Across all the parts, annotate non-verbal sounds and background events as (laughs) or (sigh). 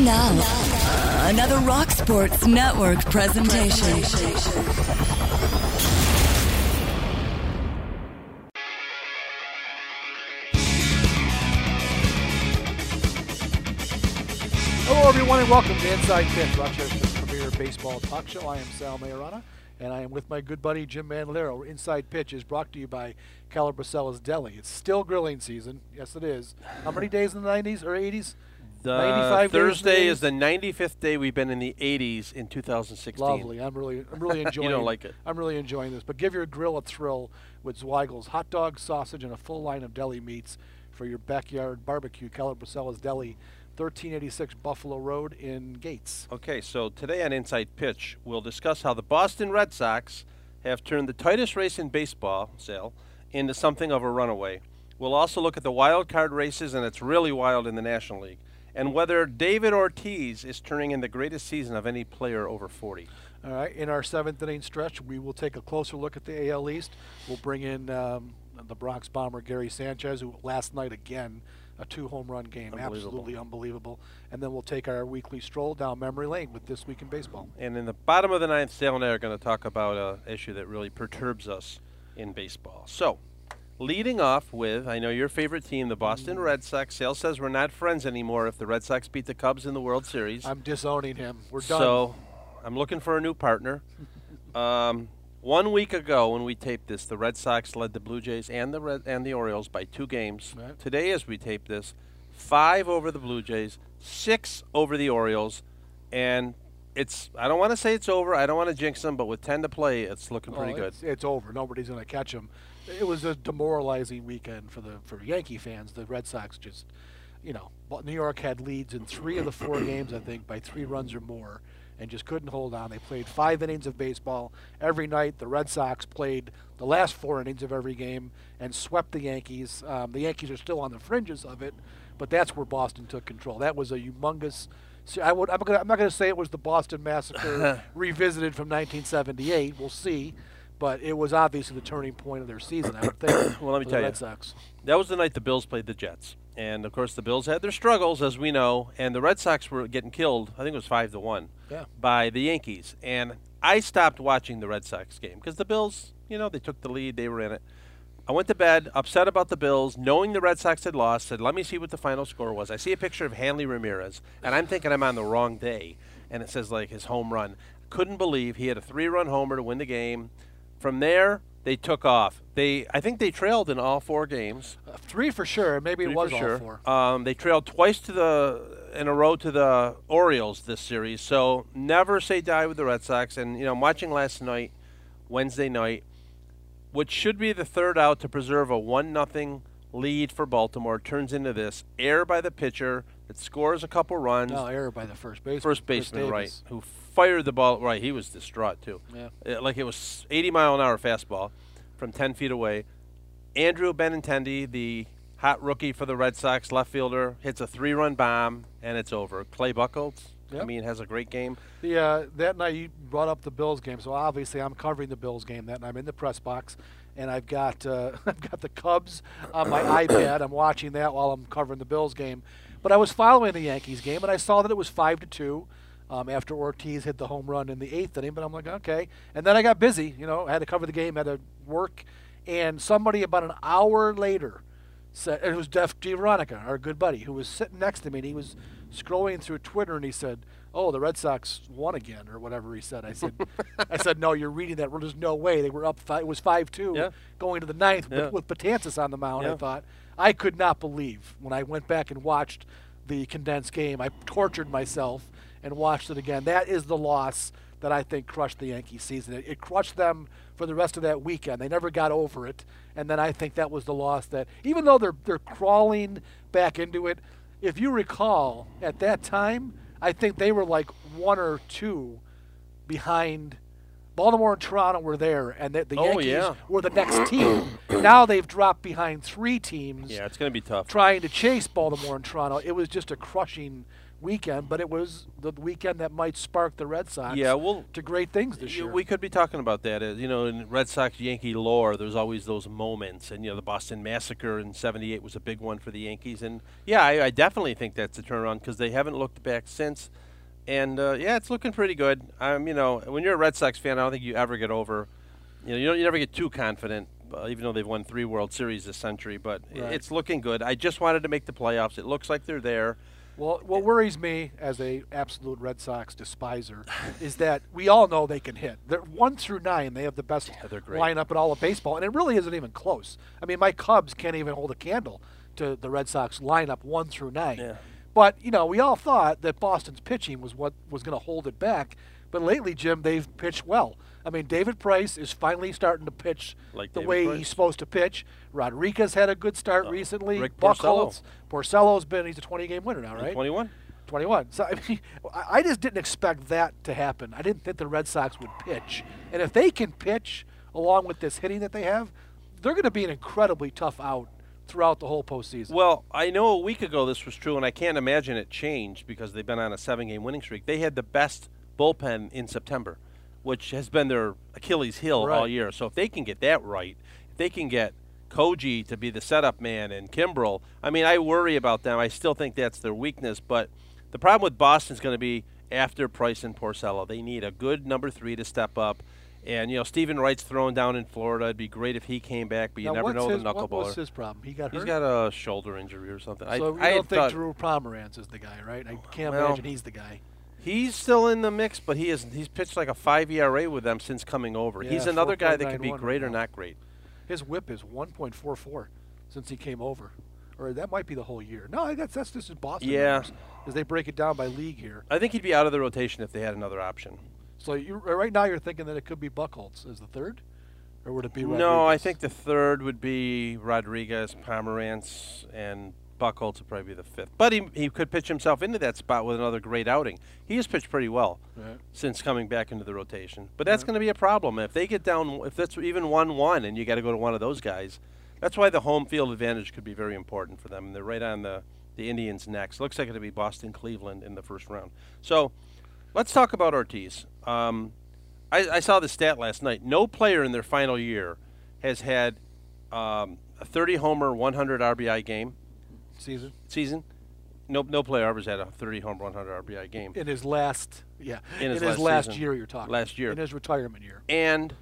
And now, another Rock Sports Network presentation. Hello, everyone, and welcome to Inside Pitch, Rochester's premier baseball talk show. I am Sal Maiorana, and I am with my good buddy Jim Mandelaro. Inside Pitch is brought to you by Calabresella's Deli. It's still grilling season. Yes, it is. How many days in the 90s or 80s? The 95 days in the Thursday is the 95th day we've been in the 80s in 2016. Lovely. I'm really, I'm really (laughs) enjoying. you don't like it. I'm really enjoying this. But give your grill a thrill with Zweigle's hot dog, sausage, and a full line of deli meats for your backyard barbecue. Calabresella's Deli, 1386 Buffalo Road in Gates. Okay, so today on Inside Pitch, we'll discuss how the Boston Red Sox have turned the tightest race in baseball, Sal, into something of a runaway. We'll also look at the wild card races, and it's really wild in the National League, and whether David Ortiz is turning in the greatest season of any player over 40. All right, in our seventh inning stretch, we will take a closer look at the AL East. We'll bring in um, the Bronx bomber Gary Sanchez, who last night again a two home run game, Unbelievable. absolutely unbelievable. And then we'll take our weekly stroll down memory lane with this week in baseball. And in the bottom of the ninth, Sal and I are going to talk about an issue that really perturbs us in baseball. So, leading off with, I know your favorite team, the Boston Red Sox. Sal says we're not friends anymore if the Red Sox beat the Cubs in the World Series. I'm disowning him. We're done. So, I'm looking for a new partner. um, one week ago, when we taped this, the Red Sox led the Blue Jays and the Red and the Orioles by two games. Right. Today, as we tape this, five over the Blue Jays, six over the Orioles, and it's. I don't want to say it's over. I don't want to jinx them, but with ten to play, it's looking pretty Oh, good. It's, it's over. Nobody's going to catch them. It was a demoralizing weekend for the for Yankee fans. The Red Sox just, you know, New York had leads in three of the four (coughs) games, I think, by three runs or more, and just couldn't hold on. They played five innings of baseball every night. The Red Sox played the last four innings of every game and swept the Yankees. Um, the Yankees are still on the fringes of it, but that's where Boston took control. That was a humongous. I would, I'm, gonna, I'm not going to say it was the Boston Massacre (laughs) revisited from 1978. We'll see, but it was obviously the turning point of their season. I would think. (coughs) Well, let me tell you. Red Sox. That was the night the Bills played the Jets, and of course the Bills had their struggles, as we know, and the Red Sox were getting killed. I think it was five to one Yeah. by the Yankees, and I stopped watching the Red Sox game because the Bills, you know, they took the lead, they were in it. I went to bed upset about the Bills, knowing the Red Sox had lost. Said, "Let me see what the final score was." I see a picture of Hanley Ramirez, and I'm thinking I'm on the wrong day, and it says like his home run. Couldn't believe he had a three-run homer to win the game. From there, they took off. They, I think they trailed in all four games. Uh, three for sure. Maybe Three it was all sure. four. Um, they trailed twice to the in a row to the Orioles this series. So never say die with the Red Sox. And you know, I'm watching last night, Wednesday night, what should be the third out to preserve a one nothing lead for Baltimore turns into this error by the pitcher that scores a couple runs. No error by the first baseman. First baseman, right, who fired the ball. Right, he was distraught too. Yeah. Uh, like it was 80 mile an hour fastball from 10 feet away. Andrew Benintendi, the hot rookie for the Red Sox left fielder, hits a three-run bomb and it's over. Clay Buchholz, I Yep. mean, has a great game. The uh, that night you brought up the Bills game, so obviously I'm covering the Bills game that night. I'm in the press box, and I've got uh, (laughs) I've got the Cubs on my (coughs) iPad. I'm watching that while I'm covering the Bills game. But I was following the Yankees game, and I saw that it was five to two um, after Ortiz hit the home run in the eighth inning. But I'm like, okay. And then I got busy. You know, I had to cover the game, had to work, and somebody about an hour later said it was Jeff Veronica, our good buddy, who was sitting next to me, and he was scrolling through Twitter, and he said, "Oh, the Red Sox won again," or whatever he said. I said, "I said no, you're reading that. Well, There's no way they were up. Five, it was five two Yeah. going to the ninth Yeah. with, with on the mound." I thought I could not believe when I went back and watched the condensed game. I tortured myself and watched it again. That is the loss that I think crushed the Yankee season. It, it crushed them for the rest of that weekend. They never got over it. And then I think that was the loss that, even though they're they're crawling back into it, if you recall, at that time, I think they were like one or two behind Baltimore and Toronto were there, and the, the Oh, Yankees yeah. were the next team. (clears throat) now they've dropped behind three teams Yeah, it's going to be tough. trying to chase Baltimore and Toronto. It was just a crushing weekend, but it was the weekend that might spark the Red Sox Yeah, well, to great things this year. We could be talking about that. Uh, You know, in Red Sox Yankee lore, there's always those moments, and you know, the Boston Massacre in '78 was a big one for the Yankees, and yeah, I, I definitely think that's a turnaround because they haven't looked back since, and uh, yeah, it's looking pretty good. Um, you know, when you're a Red Sox fan, I don't think you ever get over, you know, you, don't, you never get too confident. Uh, even though they've won three World Series this century, but Right. it's looking good. I just wanted to make the playoffs. It looks like they're there. Well, what worries me as a absolute Red Sox despiser (laughs) is that we all know they can hit. They're one through nine. They have the best Yeah, lineup in all of baseball, and it really isn't even close. I mean, my Cubs can't even hold a candle to the Red Sox lineup one through nine. Yeah. But you know, we all thought that Boston's pitching was what was going to hold it back. But lately, Jim, they've pitched well. I mean, David Price is finally starting to pitch Like the David way Price. he's supposed to pitch. Rodriguez had a good start uh, recently. Rick Porcello. Porcello's been he's a 20 game winner now, right? 21. 21. So I mean, (laughs) I I just didn't expect that to happen. I didn't think the Red Sox would pitch, and if they can pitch along with this hitting that they have, they're going to be an incredibly tough out throughout the whole postseason. Well, I know a week ago this was true, and I can't imagine it changed because they've been on a seven-game winning streak. They had the best bullpen in September, which has been their Achilles heel all year. So if they can get that right, if they can get Koji to be the setup man and Kimbrel, I mean, I worry about them. I still think that's their weakness, but the problem with Boston is going to be after Price and Porcello. They need a good number three to step up. And you know Steven Wright's thrown down in Florida. It'd be great if he came back, but you now, never know his, the knuckleballer. was his problem? He got He's hurt. got a shoulder injury or something. so I, I don't think Drew Pomeranz is the guy, right? I can't Well- imagine he's the guy. He's still in the mix, but he is he's pitched like a five ERA with them since coming over. he's another guy that could be great or not great. His WHIP is 1.44 since he came over, or that might be the whole year. No, that's that's just his Boston Yeah. because they break it down by league here. I think he'd be out of the rotation if they had another option. So you uh, right now you're thinking that it could be Buchholz as the third, or would it be? No, I think the third would be Rodriguez, Pomeranz, and Buchholz would probably be the fifth. But he, he could pitch himself into that spot with another great outing. He has pitched pretty well Right. since coming back into the rotation. But that's going to be a problem if they get down. If that's even one-one, and you got to go to one of those guys. That's why the home field advantage could be very important for them. And they're right on the the Indians next. Looks like it'll be Boston, Cleveland in the first round. So, let's talk about Ortiz. Um, I, I saw the stat last night. No player in their final year has had um, a 30 homer, 100 RBI game season season. No, no player ever has had a 30 homer, 100 RBI game. in his last yeah In his last season. year you're talking Last year. in his retirement year. and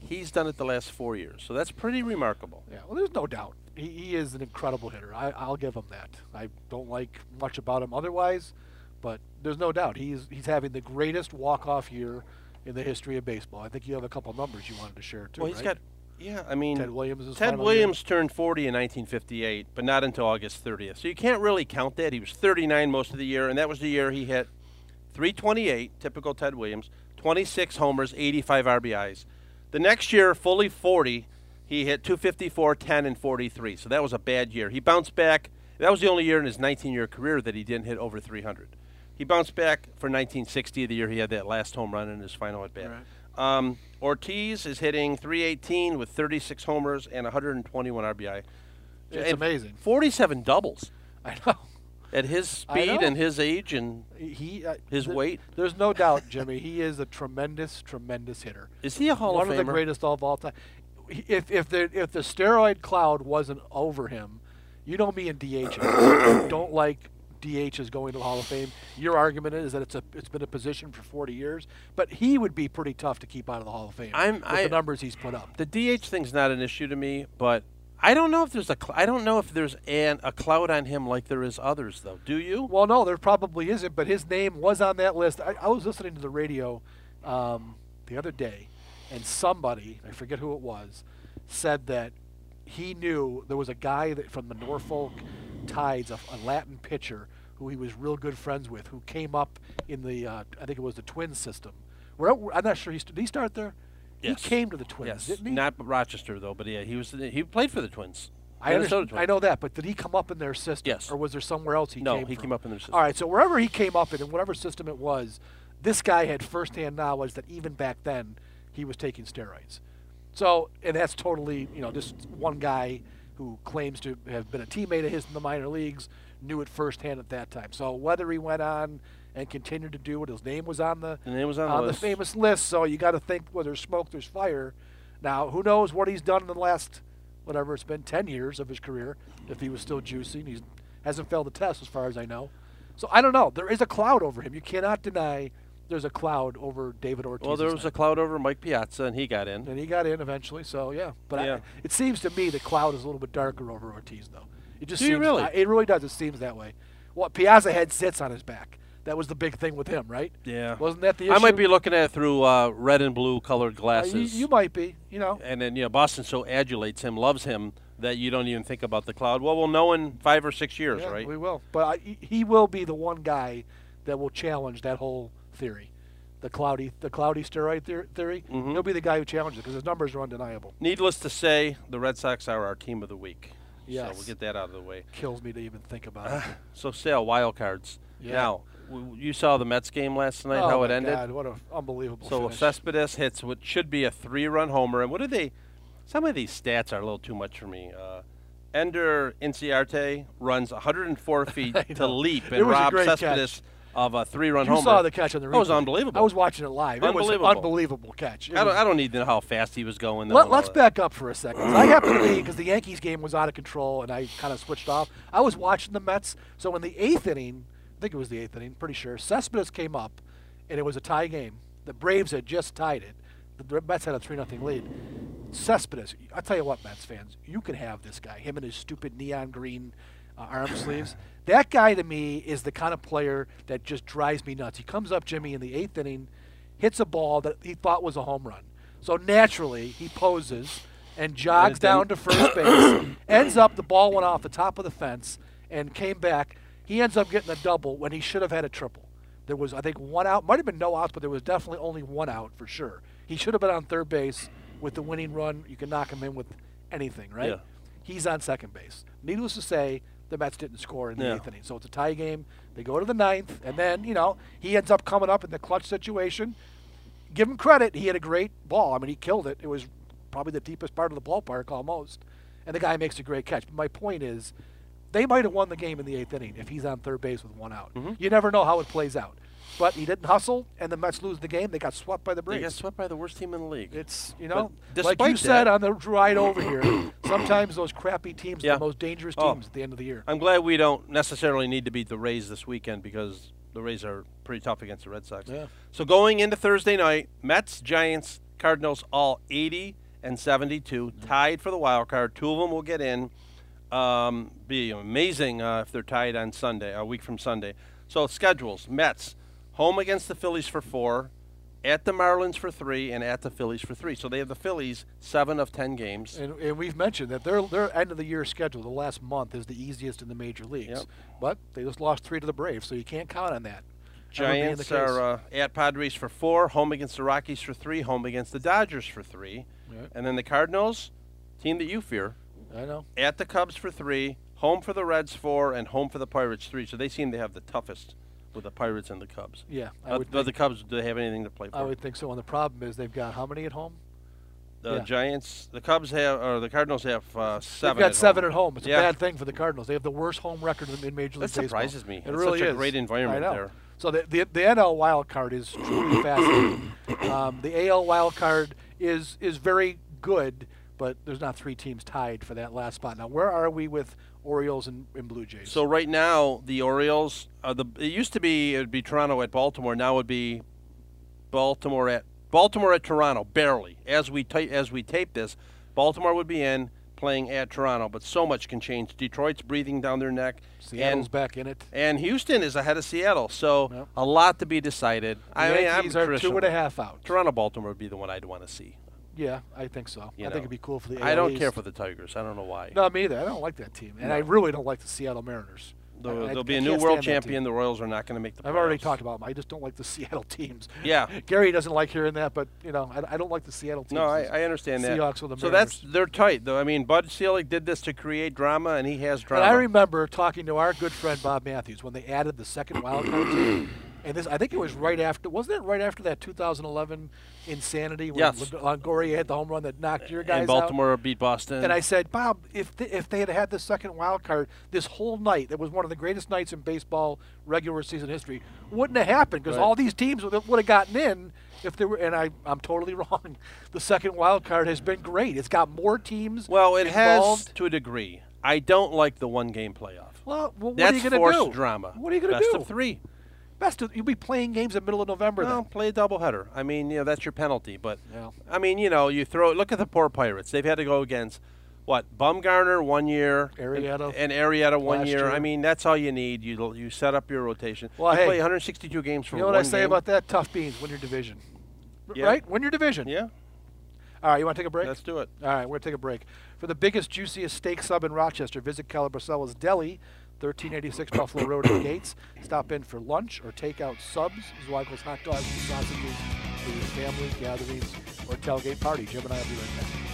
he's done it the last four years. So that's pretty remarkable. Yeah, well, there's no doubt he, he is an incredible hitter. I, I'll give him that. I don't like much about him otherwise, but there's no doubt he's he's having the greatest walk off year in the history of baseball. I think you have a couple numbers you wanted to share too. well, he's right? got, yeah, I mean, Ted Williams. Is Ted Williams turned 40 in 1958, but not until August 30th. So you can't really count that. He was 39 most of the year, and that was the year he hit 328, typical Ted Williams, 26 homers, 85 RBIs. The next year, fully 40, he hit 254, 10, and 43. So that was a bad year. He bounced back. That was the only year in his 19-year career that he didn't hit over 300. He bounced back for 1960, the year he had that last home run in his final at bat. Right. Um, Ortiz is hitting 318 with 36 homers and 121 RBI. It's And amazing. 47 doubles I know. at his (laughs) speed and his age and He uh, His th- weight? There's no (laughs) doubt, Jimmy. He is a tremendous, tremendous hitter. is he a Hall of Famer? One of of the greatest of all time. If if the if the steroid cloud wasn't over him, you know me and DH (coughs) don't like DHs going to the Hall of Fame. Your argument is that it's a it's been a position for 40 years, but he would be pretty tough to keep out of the Hall of Fame I'm- with I- the numbers he's put up. The DH thing's not an issue to me, but I don't know if there's a cl- I don't know if there's an a cloud on him like there is others though. Do you? Well, no, there probably isn't, but his name was on that list. I, I was listening to the radio um, the other day, and somebody, I forget who it was, said that he knew there was a guy that from the Norfolk Tides, a, a Latin pitcher who he was real good friends with, who came up in the, uh, I think it was the Twins system. Where, I'm not sure, he st- did he start there? Yes. He came to the Twins, yes, didn't he? not Rochester though, but yeah, he was he played for the Twins. I Minnesota Twins. I know that, but did he come up in their system? Yes. Or was there somewhere else he No, came No, he from? came up in their system. All right, so wherever he came up in, in whatever system it was, this guy had firsthand knowledge that even back then, he was taking steroids. So, and that's totally, you know, just one guy who claims to have been a teammate of his in the minor leagues knew it firsthand at that time. So whether he went on and continued to do it, his name was on the The name was on the the list. famous list. So you got to think where there's smoke, there's fire. Now, who knows what he's done in the last, whatever it's been, 10 years of his career, if he was still juicing. He hasn't failed the test as far as I know. So I don't know. There is a cloud over him. You cannot deny there's a cloud over David Ortiz. Well, there was a cloud over Mike Piazza, and he got in. and he got in eventually. So yeah, but Yeah. I, it seems to me the cloud is a little bit darker over Ortiz, though. It just Do you seems really? I- it really does. It seems that way. What Piazza had sits on his back. That was the big thing with him, right? Yeah. Wasn't that the issue? I might be looking at it through uh, red and blue colored Uh, glasses. you, you might be. You know. and then you know Boston so adulates him, loves him that you don't even think about the cloud. Well, we'll know in five or six years, Yeah, right? We will. But I, he will be the one guy that will challenge that whole theory, the cloudy, the cloudy steroid theor- theory. Mhm. He'll be the guy who challenges because his numbers are undeniable. Needless to say, the Red Sox are our team of the week. So we'll get that out of the way. Kills me to even think about it. (sighs) So, Sal, wild cards. Yeah. Now, w- you saw the Mets game last night, oh how it ended. God, what an unbelievable So finish. Cespedes hits what should be a three-run homer, and what are they? Some of these stats are a little too much for me. Uh, Ender Inciarte runs 104 (laughs) feet to leap and rob Cespedes of a three-run you homer. saw the catch on the That was unbelievable. I was watching it live. It Unbelievable. was unbelievable catch. I don't, I don't need to know how fast he was going. Let, us back up for a second. I happened to be because the Yankees game was out of control and I kind of switched off. I was watching the Mets. So in the eighth inning, I think it was the eighth inning, pretty sure, Cespedes came up, and it was a tie game. The Braves had just tied it. The Mets had a three nothing lead. Cespedes, I tell you what, Mets fans, you can have this guy. Him and his stupid neon green uh, arm sleeves. That guy to me is the kind of player that just drives me nuts. He comes up, Jimmy, in the eighth inning, hits a ball that he thought was a home run. So naturally, he poses and jogs down to first base. (coughs) ends up the ball went off the top of the fence and came back. He ends up getting a double when he should have had a triple. There was, I think, one out. Might have been no outs, but there was definitely only one out for sure. He should have been on third base with the winning run. You can knock him in with anything, right? Yeah. He's on second base. Needless to say, the Mets didn't score in the Yeah. eighth inning. So it's a tie game. They go to the ninth, and then, you know, he ends up coming up in the clutch situation. Give him credit. He had a great ball. I mean, he killed it. It was probably the deepest part of the ballpark almost. And the guy makes a great catch. But my point is, they might have won the game in the eighth inning if he's on third base with one out. Mm-hmm. You never know how it plays out. But he didn't hustle, and the Mets lose the game. They got swept by the Braves. They got swept by the worst team in the league. It's you know, like you despite said on the ride over here. (coughs) Sometimes those crappy teams are the most dangerous Oh. teams at the end of the year. I'm glad we don't necessarily need to beat the Rays this weekend because the Rays are pretty tough against the Red Sox. Yeah. So going into Thursday night, Mets, Giants, Cardinals, all 80 and 72, tied for the wild card. Two of them will get in. Um, be amazing uh, if they're tied on Sunday, a week from Sunday. So schedules: Mets home against the Phillies for four, at the Marlins for three, and at the Phillies for three. So they have the Phillies seven of ten games. And, and we've mentioned that their their end of the year schedule, the last month, is the easiest in the major leagues. Yep. But they just lost three to the Braves, so you can't count on that. ever being the Giants are uh, at Padres for four, home against the Rockies for three, home against the Dodgers for three, and then the Cardinals, team that you fear, I know. at the Cubs for three, home for the Reds four, and home for the Pirates three. So they seem to have the toughest with the Pirates and the Cubs. Yeah, I Uh, would. but the Cubs, do they have anything to play for? I would think so. And the problem is they've got how many at home? the yeah. Giants, the Cubs have, or the Cardinals have uh, seven. They've got at seven home. at home. It's Yeah. a bad thing for the Cardinals. They have the worst home record in Major League That Baseball. surprises me. It It's really such a is. great environment there. So the, the the NL wild card is truly (coughs) fascinating. Um, the AL wild card is is very good, but there's not three teams tied for that last spot. Now, where are we with Orioles and, and Blue Jays? So right now, the Orioles, uh, the it used to be it would be Toronto at Baltimore. Now it would be Baltimore at Baltimore at Toronto. Barely as we ta- as we tape this, Baltimore would be in playing at Toronto, but so much can change. Detroit's breathing down their neck, Seattle's and back in it. and Houston is ahead of Seattle. So Yep. a lot to be decided. The I mean, I'm Yankees are two and a half out. Toronto Baltimore would be the one I'd want to see. Yeah, I think so. You I know. think it'd be cool for the. I don't East. care for the Tigers. I don't know why. No, me either. I don't like that team, and I really don't like the Seattle Mariners. I- There'll, I- there'll I be a new world that champion. The Royals are not going to make the. I've already talked about them. I just don't like the (laughs) Seattle teams. Yeah. Gary doesn't like hearing that, but you know, I, I don't like the Seattle teams. No, I, I understand that. Seahawks with the so that's they're tight though. I mean, Bud Selig did this to create drama, and he has And drama. I remember talking to our good friend Bob Matthews when they added the second wild card team, And this, I think it was right after, wasn't it right after that 2011 insanity when Yes. Longoria uh, had the home run that knocked your guys and out? Baltimore beat Boston. And I said, Bob, if th- if they had had the second wild card this whole night, that was one of the greatest nights in baseball regular season history, wouldn't have happened because Right. all these teams would have, gotten in if they were. And I I'm totally (laughs) wrong. The second wild card has been great. It's got more teams. well, it involved. has to a degree. I don't like the one game playoff. Well, well what That's are you going to do? That's forced drama. What are you going to do? Best of three. Best of, you'll be playing games in the middle of November. Well, then. play a doubleheader. I mean, you know, that's your penalty. But Yeah. I mean, you know, you throw. Look at the poor Pirates. They've had to go against what Bumgarner one year, Arrieta and, and Arrieta one year. year. I mean, that's all you need. You you set up your rotation. Well, you hey, play 162 games for You know what I say game. about that? Tough beans. Win your division. Yeah. Right? Win your division. Yeah, All right. You want to take a break? let's do it. All right, we're going to take a break. For the biggest, juiciest steak sub in Rochester, visit Calabresella's Deli, 1386 Buffalo Road in Gates. Stop in for lunch or take out subs, Zweigle's hot dogs and sausages for your family gatherings or tailgate party. Jim and I will be right back.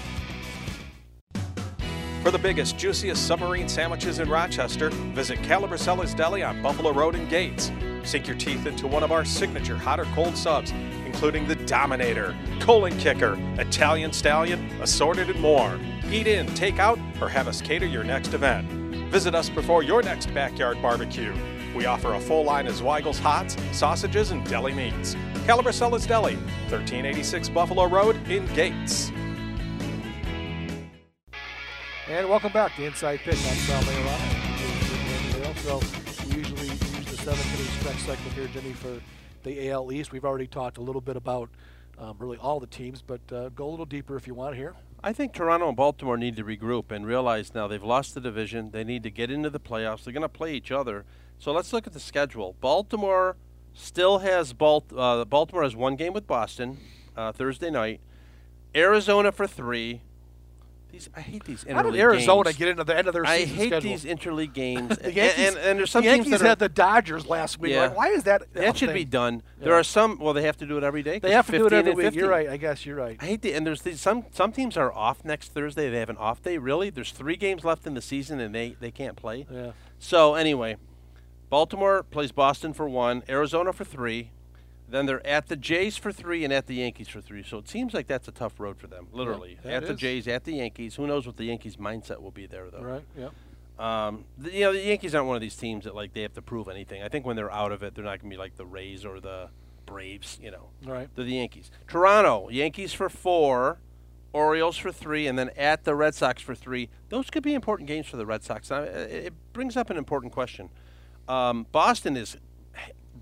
For the biggest, juiciest submarine sandwiches in Rochester, visit Calabresella's Deli on Buffalo Road in Gates. Sink your teeth into one of our signature hot or cold subs, including the Dominator, Colon Kicker, Italian Stallion, assorted and more. Eat in, take out, or have us cater your next event. Visit us before your next backyard barbecue. We offer a full line of Zweigle's hots, sausages, and deli meats. Calabresella's Deli, 1386 Buffalo Road in Gates. And welcome back to Inside Pitch. I'm Sal Maiorana. So we usually use the seventh inning stretch segment here, Jimmy, for the AL East. We've already talked a little bit about um, really all the teams, but uh, go a little deeper if you want here. I think Toronto and Baltimore need to regroup and realize now they've lost the division. They need to get into the playoffs. They're going to play each other. So let's look at the schedule. Baltimore still has Balt- uh, Baltimore has one game with Boston uh, Thursday night. Arizona for three. These I hate these interleague How did Arizona games. get into the end of their season? I hate schedule? these interleague games. (laughs) the and, Yankees, and, and there's some the Yankees teams that are, had the Dodgers last week. Yeah. Like, why is that? that should be done. There are some. Well, they have to do it every day. They have to do it 15 every week. 50. You're right. I guess you're right. I hate the and there's these, some some teams are off next Thursday. They have an off day. Really, there's three games left in the season and they they can't play. Yeah. So anyway, Baltimore plays Boston for one, Arizona for three, then they're at the Jays for three and at the Yankees for three. So it seems like that's a tough road for them, literally. that at the. Jays, at the Yankees. Who knows what the Yankees' mindset will be there though. Right. Yeah. Um, the, you know, the Yankees aren't one of these teams that like they have to prove anything. I think when they're out of it, they're not going to be like the Rays or the Braves. You know, Right. they're the Yankees. Toronto, Yankees for four, Orioles for three, and then at the Red Sox for three. Those could be important games for the Red Sox. Now, it brings up an important question. Um, Boston is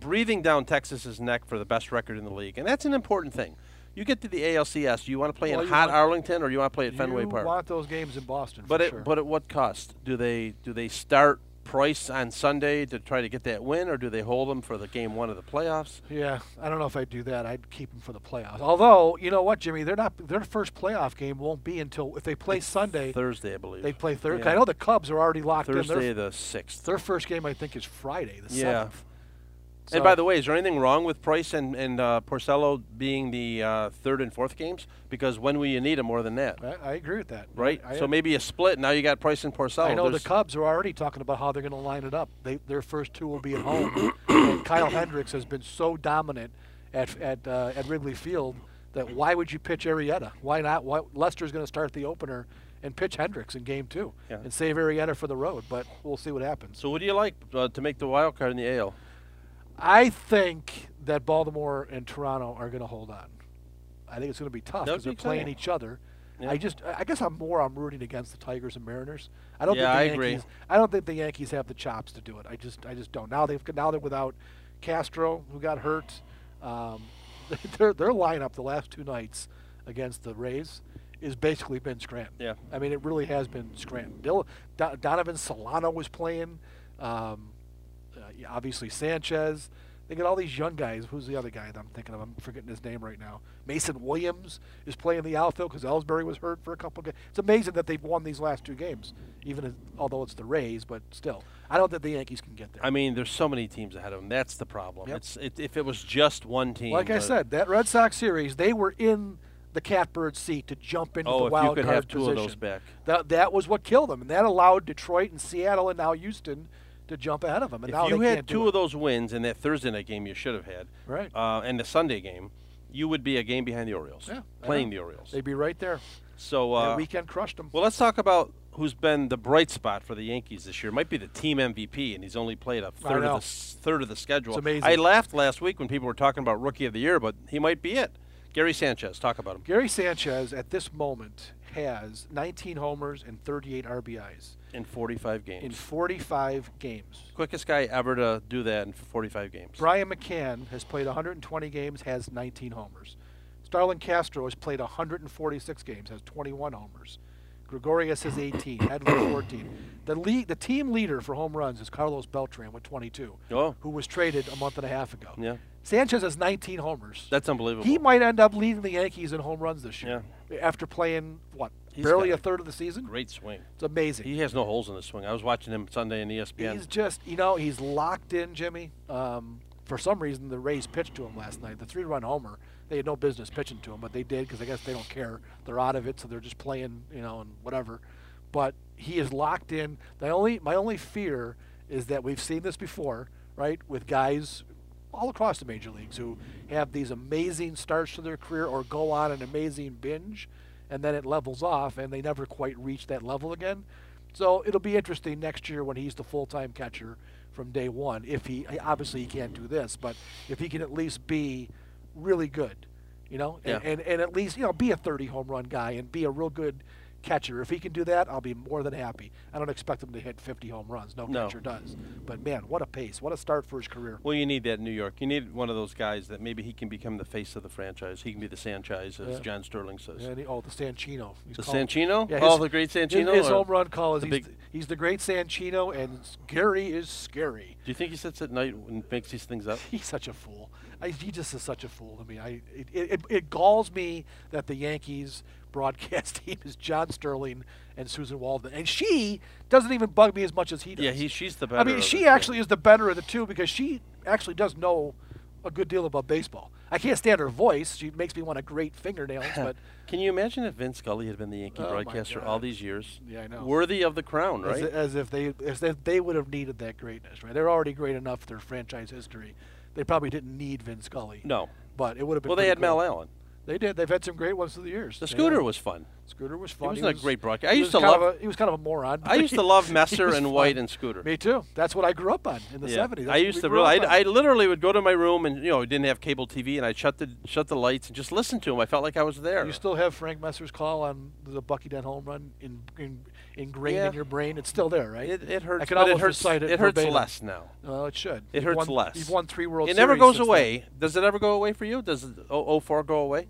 breathing down Texas's neck for the best record in the league, and that's an important thing. You get to the ALCS. Do you want to play Well, in hot want- Arlington or do you want to play at Fenway Park. you want those games in Boston, But for it, sure. but at what cost? Do they do they start Price on Sunday to try to get that win, or do they hold them for the game one of the playoffs? yeah, I don't know if I'd do that. I'd keep them for the playoffs. Although, you know what, Jimmy, they're not. Their first playoff game won't be until if they play Sunday. Thursday, I believe. They play Thursday. Yeah. I know the Cubs are already locked Thursday in. Their, the sixth. their first game, I think, is Friday, the Yeah. seventh. And by the way, is there anything wrong with Price and and uh, Porcello being the uh, third and fourth games? Because when will you need them more than that? I, I agree with that. Right. I, so maybe a split. Now you got Price and Porcello. I know the Cubs are already talking about how they're going to line it up. They, their first two will be at home, (coughs) and Kyle Hendricks has been so dominant at at uh, at Wrigley Field that why would you pitch Arrieta? Why not? Why, Lester's going to start the opener and pitch Hendricks in Game Two Yeah. and save Arrieta for the road. But we'll see what happens. So what do you like uh, to make the wild card in the AL? I think that Baltimore and Toronto are going to hold on. I think it's going to be tough because they're playing each other. Yeah. I just, I guess I'm more, I'm rooting against the Tigers and Mariners. I don't Yeah, think the agree. Yankees. I don't think the Yankees have the chops to do it. I just, I just don't. Now they've, now they're without Castro, who got hurt. Um, (laughs) their their lineup the last two nights against the Rays is basically been Scranton. Yeah. I mean, it really has been Scranton. Dil- Do- Donovan Solano was playing. Um, obviously Sanchez. They got all these young guys. Who's the other guy that I'm thinking of? I'm forgetting his name right now. Mason Williams is playing the outfield because Ellsbury was hurt for a couple. Of games. It's amazing that they've won these last two games, even if, although it's the Rays. But still, I don't think the Yankees can get there. I mean, there's so many teams ahead of them. That's the problem. Yep. It's it, if it was just one team. like I said, that Red Sox series, they were in the catbird seat to jump into Oh, the if you wild could card have two of position. those back. That that was what killed them, and that allowed Detroit and Seattle and now Houston to jump ahead of them. And If now you had two of those wins in that Thursday night game, you should have had, Right. Uh, and the Sunday game, you would be a game behind the Orioles, Yeah, playing the Orioles. they'd be right there. so that uh, weekend crushed them. Well, let's talk about who's been the bright spot for the Yankees this year. Might be the team MVP, and he's only played a third of the third of the schedule. It's amazing. I laughed last week when people were talking about Rookie of the Year, but he might be it. Gary Sanchez, talk about him Gary Sanchez at this moment has 19 homers and 38 RBIs in 45 games. in 45 games. Quickest guy ever to do that in 45 games. Brian McCann has played 120 games, has 19 homers. Starlin Castro has played 146 games, has 21 homers. Gregorius has 18, Edler 14. The lead, the team leader for home runs is Carlos Beltran with 22, Oh. who was traded a month and a half ago. Yeah, Sanchez has 19 homers. that's unbelievable. he might end up leading the Yankees in home runs this year Yeah. after playing what He's barely a third of the season. Great swing. It's amazing. He has no holes in his swing. I was watching him Sunday in ESPN. He's just, you know, he's locked in, Jimmy. Um, for some reason, the Rays pitched to him last night. The three-run homer. They had no business pitching to him, but they did because I guess they don't care. They're out of it, so they're just playing, you know, and whatever. But he is locked in. The only, my only fear is that we've seen this before, right, with guys all across the major leagues who have these amazing starts to their career or go on an amazing binge, and then it levels off, and they never quite reach that level again. So it'll be interesting next year when he's the full-time catcher from day one. If he obviously he can't do this, but if he can at least be really good, you know, and, and, and at least you know be a 30 home run guy and be a real good catcher. If he can do that, I'll be more than happy. I don't expect him to hit 50 home runs. No, No. catcher does. But man, what a pace! What a start for his career. Well, you need that in New York. You need one of those guys that maybe he can become the face of the franchise. He can be the Sanchez, as Yeah. John Sterling says. And he, oh, the Sanchino. He's The called- Sanchino? Yeah, Oh, the great Sanchino, His, or home run call is the he's, the, he's the great Sanchino, and Gary is scary. Do you think he sits at night and makes these things up? (laughs) He's such a fool. I, he just is such a fool to me. I it, it, it, galls me that the Yankees (laughs) broadcast (laughs) team is John Sterling and Suzyn Waldman, and she doesn't even bug me as much as he does. Yeah, he, she's the better. I mean, she actually is the better of the two because she actually does know a good deal about baseball. I can't stand her voice; she makes me want to grate fingernails. (laughs) But Can you imagine if Vince Scully had been the Yankee Oh, broadcaster all these years? Yeah, I know. Worthy of the crown, as, right? as if they as if they would have needed that greatness, right? They're already great enough their franchise history. They probably didn't need Vin Scully. no. but it would have been. Well, they had cool. Mel Allen. They did. They've had some great ones through the years. The scooter was fun. Scooter was fun. He wasn't a great broadcast. I used to love- a, he was kind of a moron. I used to love (laughs) Messer and fun. White and Scooter. Me too. That's what I grew up on in the Yeah. '70s. That's I used to really. I, I literally would go to my room and you know didn't have cable TV and I'd shut the shut the lights and just listen to him. I felt like I was there. You still have Frank Messer's call on the Bucky Dent home run in, in, ingrained Yeah. in your brain. It's still there, right? it, it hurts. I can but it almost hurts. recite it. it hurts verbatim. less now. Well, it should. It You've hurts won, less. You've won three World It never goes since then. away. Does it ever go away for you? Does it 04 go away?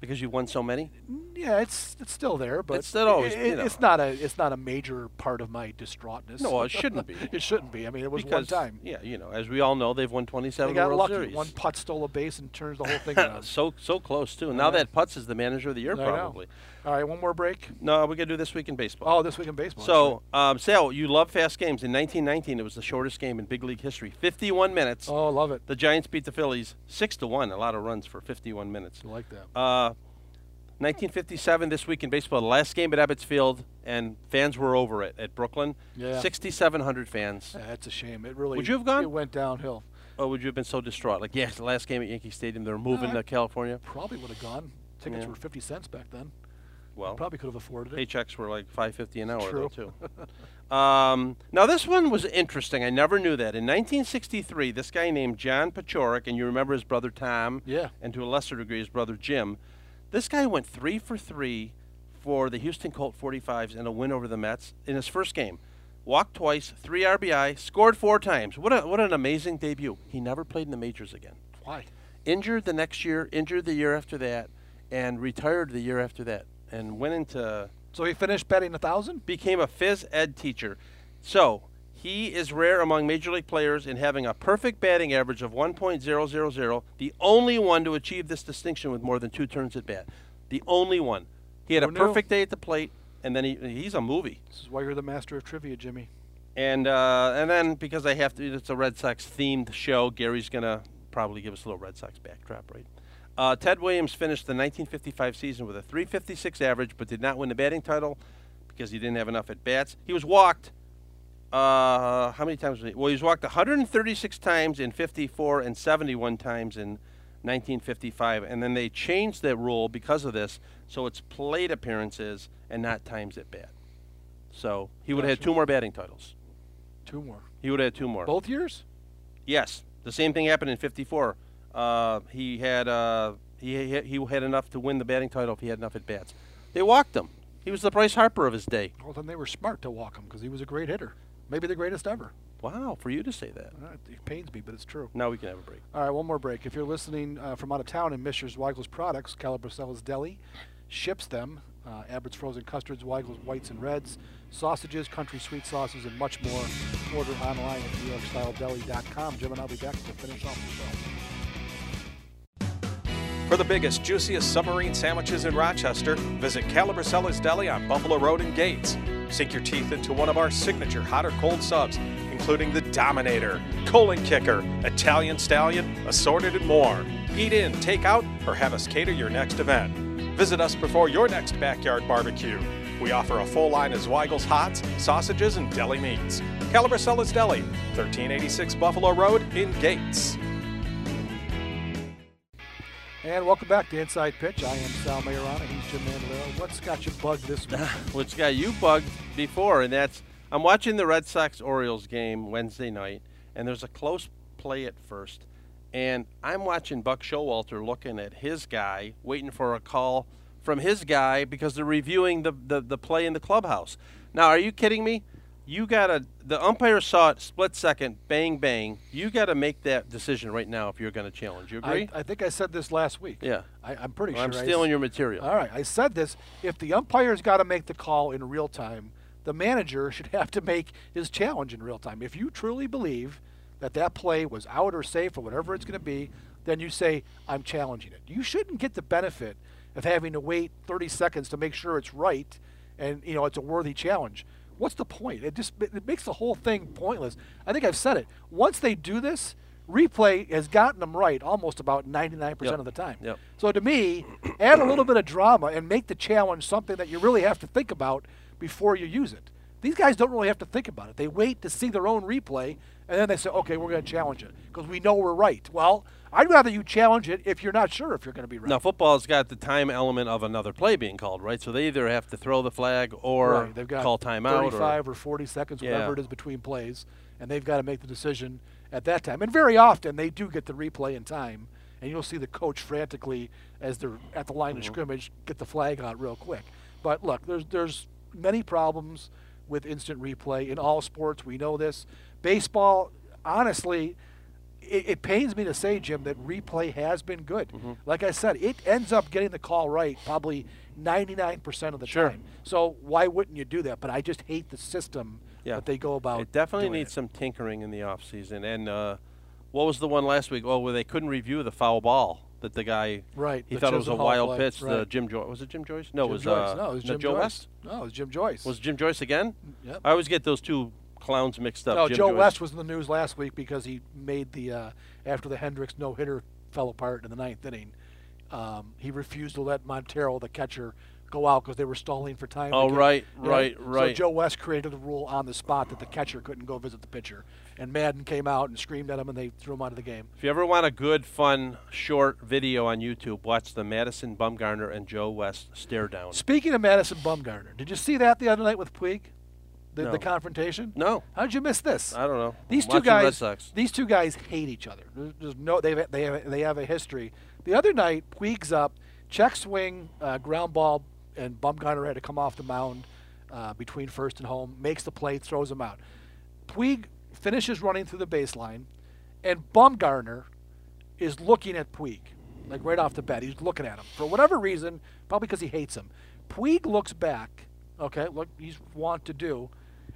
Because you've won so many? Yeah, it's it's still there, but It's still always, it- you know. it's not a it's not a major part of my distraughtness. No, it shouldn't be. (laughs) it shouldn't be. I mean, it was because, one time. Yeah, you know, as we all know, they've won 27 They got World lucky. Series. One putt stole a base and turns the whole thing (laughs) around. so so close too. Now that Putz is the manager of the year I know. All right, one more break. No, we're gonna do this week in baseball. Oh, this week in baseball. So, um, Sal, you love fast games. In 1919, it was the shortest game in big league history. 51 minutes. oh, love it. The Giants beat the Phillies six to one. A lot of runs for 51 minutes. I like that. Uh, 1957, this week in baseball, the last game at Ebbets Field, and fans were over it at Brooklyn. Yeah. 6,700 fans. Yeah, that's a shame. It really. Would you have gone? It went downhill. Oh, would you have been so distraught? Like, yes, the last game at Yankee Stadium, they're moving to California. Probably would have gone. Tickets Yeah. were 50 cents back then. Well, Probably could have afforded it. paychecks were like 550 an hour True. though too. (laughs) um, now this one was interesting. I never knew that. In 1963, this guy named John Paciorek, and you remember his brother Tom, Yeah. and to a lesser degree his brother Jim. This guy went three for three for the Houston Colt 45s in a win over the Mets in his first game. Walked twice, three RBI, scored four times. What a, what an amazing debut. He never played in the majors again. Why? Injured the next year, injured the year after that, and retired the year after that, and went into So he finished betting a thousand. became a phys ed teacher. So he is rare among major league players in having a perfect batting average of 1.000, the only one to achieve this distinction with more than two turns at bat. The only one. He had a perfect day at the plate, and then he, he's a movie. This is why you're the master of trivia, Jimmy. And uh, and then because I have to, it's a Red Sox themed show. Gary's gonna probably give us a little Red Sox backdrop, right? Uh, Ted Williams finished the 1955 season with a 356 average, but did not win the batting title because he didn't have enough at bats. He was walked Uh, how many times? Was he? Well, he's walked 136 times in 54 and 71 times in 1955, and then they changed that rule because of this, so it's plate appearances and not times at bat. So he would have had two more batting titles. Two more. He would have had two more. Both years? Yes, the same thing happened in '54. Uh, he had uh, he he had enough to win the batting title if he had enough at bats. They walked him. He was the Bryce Harper of his day. Well, then they were smart to walk him because he was a great hitter. Maybe the greatest ever. Wow, for you to say that. Uh, It pains me, but it's true. Now we can have a break. All right, one more break. If you're listening uh, from out of town and miss your Zweigle's products, Calabresella's Deli ships them. Uh, Abbott's frozen custards, Weigel's whites and reds, sausages, country sweet sauces, and much more. Order online at NewYorkStyleDeli.com. Jim and I'll be back to finish off the show. For the biggest, juiciest submarine sandwiches in Rochester, visit Calabresella's Deli on Buffalo Road in Gates. Sink your teeth into one of our signature hot or cold subs, including the Dominator, Colon Kicker, Italian Stallion, assorted and more. Eat in, take out, or have us cater your next event. Visit us before your next backyard barbecue. We offer a full line of Zweigle's hots, sausages, and deli meats. Calabresella's Deli, 1386 Buffalo Road in Gates. And welcome back to Inside Pitch. I am Sal Maiorana. He's Jim Mandelaro. What's got you bugged this week? (laughs) Which got you bugged before, and that's I'm watching the Red Sox Orioles game Wednesday night, and there's a close play at first, and I'm watching Buck Showalter looking at his guy, waiting for a call from his guy because they're reviewing the, the, the play in the clubhouse. Now, are you kidding me? You gotta the umpire saw it split second, bang bang. You gotta make that decision right now if you're gonna challenge. You agree? I, I think I said this last week. yeah. I, I'm pretty Well, I'm sure. I stealing your material. All right, I said this. If the umpire's got to make the call in real time, the manager should (laughs) have to make his challenge in real time. If you truly believe that that play was out or safe or whatever it's going to be, then you say, I'm challenging it. You shouldn't get the benefit of having to wait 30 seconds to make sure it's right and, you know, it's a worthy challenge. What's the point? It just it makes the whole thing pointless. I think I've said it. Once they do this, replay has gotten them right almost about 99% Yep. of the time. Yep. So to me, (clears throat) add a little bit of drama and make the challenge something that you really have to think about before you use it. These guys don't really have to think about it. They wait to see their own replay and then they say, okay, we're going to challenge it because we know we're right. Well, I'd rather you challenge it if you're not sure if you're going to be right. Now football's got the time element of another play being called, right? So they either have to throw the flag or Right, they've got call timeout. or, 35 or, 40 seconds, Yeah. whatever it is between plays, and they've got to make the decision at that time. And very often they do get the replay in time, and you'll see the coach frantically as they're at the line of Mm-hmm. scrimmage get the flag out real quick. But look, there's there's many problems with instant replay in all sports. We know this. Baseball, honestly. It, it pains me to say, Jim, that replay has been good. Mm-hmm. Like I said, it ends up getting the call right probably 99% of the Sure. time. So why wouldn't you do that? But I just hate the system Yeah. that they go about. It definitely needs it. some tinkering in the off season. And uh, what was the one last week? Oh, where they couldn't review the foul ball that the guy Right, He thought it was a wild pitch. The. Jim Joyce was it Jim Joyce? No, Jim it was Joyce. uh, no, it was Jim Joe Joyce. West. No, it was Jim Joyce. Was Jim Joyce again? Yep. I always get those two clowns mixed up. no, Jim Joe Joyce. West was in the news last week because he made the uh, after the Hendricks no hitter fell apart in the ninth inning. Um, he refused to let Montero, the catcher, go out because they were stalling for time. Oh, right, you know? right, So. Joe West created a rule on the spot that the catcher couldn't go visit the pitcher, and Maddon came out and screamed at him, and they threw him out of the game. If you ever want a good, fun, short video on YouTube, watch the Madison Bumgarner and Joe West stare down. Speaking of Madison Bumgarner, did you see that the other night with Puig? The, No. the confrontation? No, How did you miss this? I don't know. These I'm two guys, these two guys hate each other. There's, there's no, they have, they have, they have a history. The other night, Puig's up, check swing, uh, ground ball, and Bumgarner had to come off the mound uh, between first and home, makes the play, throws him out. Puig finishes running through the baseline, and Bumgarner is looking at Puig, like right off the bat. He's looking at him for whatever reason, probably because he hates him. Puig looks back. Okay, look, he's want to do,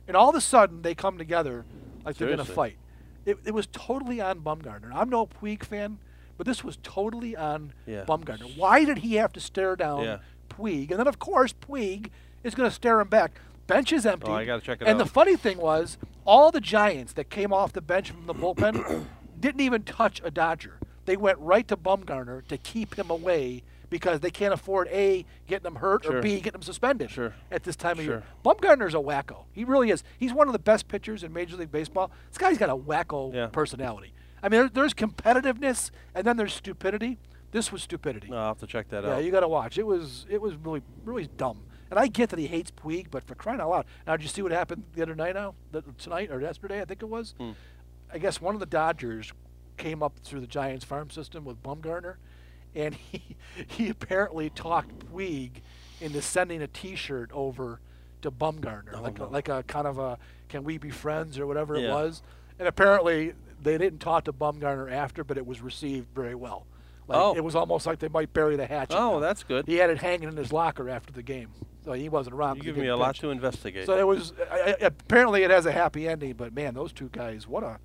and all of a sudden they come together like they're going to fight. It, it was totally on Bumgarner. I'm no Puig fan, but this was totally on Yeah. Bumgarner. Why did he have to stare down Yeah. Puig? And then of course Puig is going to stare him back. Bench is empty. Oh, I gotta check it and out. the funny thing was, all the Giants that came off the bench from the bullpen (coughs) didn't even touch a Dodger. They went right to Bumgarner to keep him away because they can't afford a getting them hurt or b getting them suspended Sure. at this time of year. Sure. Bumgarner's a wacko. He really is. He's one of the best pitchers in Major League Baseball. This guy's got a wacko Yeah. personality. I mean, there, there's competitiveness and then there's stupidity. This was stupidity. No, I'll have to check that Yeah, out. Yeah, you got to watch. It was it was really really dumb. And I get that he hates Puig, but for crying out loud! Now, did you see what happened the other night? Now, the, tonight or yesterday, I think it was. Hmm. I guess one of the Dodgers came up through the Giants farm system with Bumgarner, and (laughs) he he apparently talked Puig into sending a T-shirt over to Bumgarner, Oh, like no. a, like a kind of a "Can we be friends?" or whatever it was. And apparently they didn't talk to Bumgarner after, but it was received very well. Like, Oh. It was almost like they might bury the hatchet. Oh, now. that's good. He had it hanging in his locker after the game, so he wasn't around. You give me a lot to investigate. So it was I, I, apparently it has a happy ending, but man, those two guys, what a,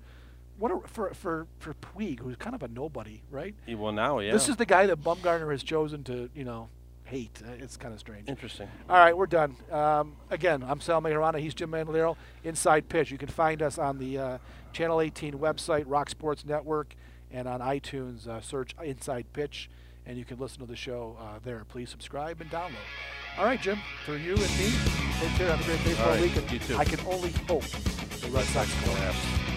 what a for for for Puig, who's kind of a nobody, right? Yeah, well, now, yeah. This is the guy that Bumgarner has chosen to, you know, hate. Uh, It's kind of strange. interesting. All right, we're done. Um, again, I'm Sal Maiorana. He's Jim Mandelaro. Inside Pitch. You can find us on the uh, Channel 18 website, Rock Sports Network, and on iTunes. Uh, search Inside Pitch, and you can listen to the show uh, there. Please subscribe and download. All right, Jim. For you and me, take care. Have a great baseball right, week. and you too. I can only hope the Red Sox collapse.